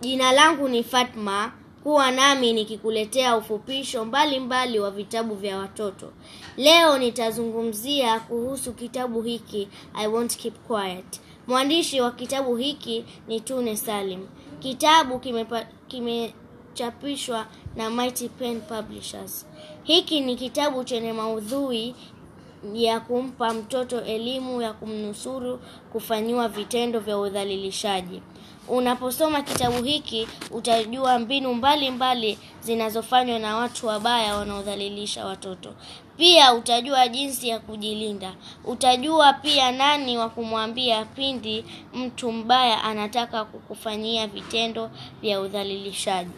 Jina langu ni Fatma. Kuwa nami nikikuletea ufupisho mbalimbali mbali wa vitabu vya watoto. Leo nitazungumzia kuhusu kitabu hiki I Won't Keep Quiet. Mwandishi wa kitabu hiki ni Tune Salim. Kitabu kimechapishwa kime na Mighty Pen Publishers. Hiki ni kitabu chenye maudhui ya kumpa mtoto elimu ya kumnusuru kufanyiwa vitendo vya udhalilishaji. Unaposoma kitabu hiki utajua mbinu mbalimbali zinazofanywa na watu wabaya wanaodhalilisha watoto. Pia utajua jinsi ya kujilinda. Utajua pia nani wa kumwambia pindi mtu mbaya anataka kukufanyia vitendo vya udhalilishaji.